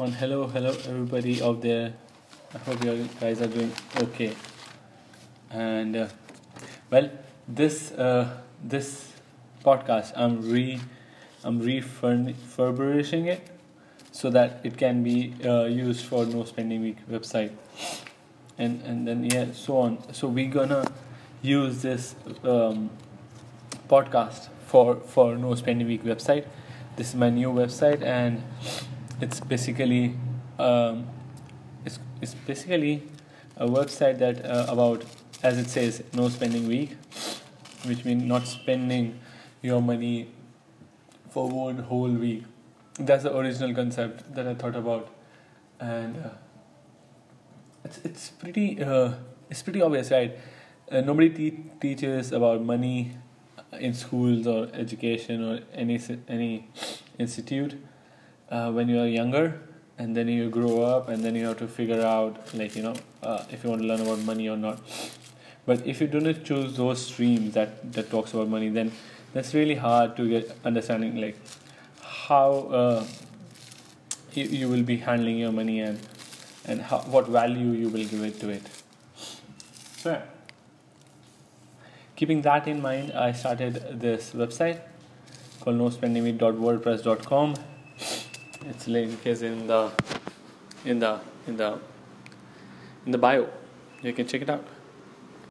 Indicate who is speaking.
Speaker 1: on hello hello everybody out there. I hope you guys are doing okay. And uh, well this uh, this podcast i'm re i'm refurbishing it so that it can be uh, used for no spending week website. And and then yeah so on. So we're gonna use this um, podcast for for no spending week website. This is my new website and it's basically um, it's, it's basically a website that uh, about as it says no spending week which means not spending your money for one whole week. That's the original concept that i thought about. And uh, it's it's pretty uh, it's pretty obvious right? Uh, nobody te- teaches about money in schools or education or any any institute uh, when you are younger and then you grow up and then you have to figure out like you know uh, if you want to learn about money or not. But if you do not choose those streams that that talks about money then that's really hard to get understanding like how uh, you, you will be handling your money and and how, what value you will give it to it. So keeping that in mind i started this website called nospendingweek.wordpress.com its link is in the in the in the in the bio you can check it out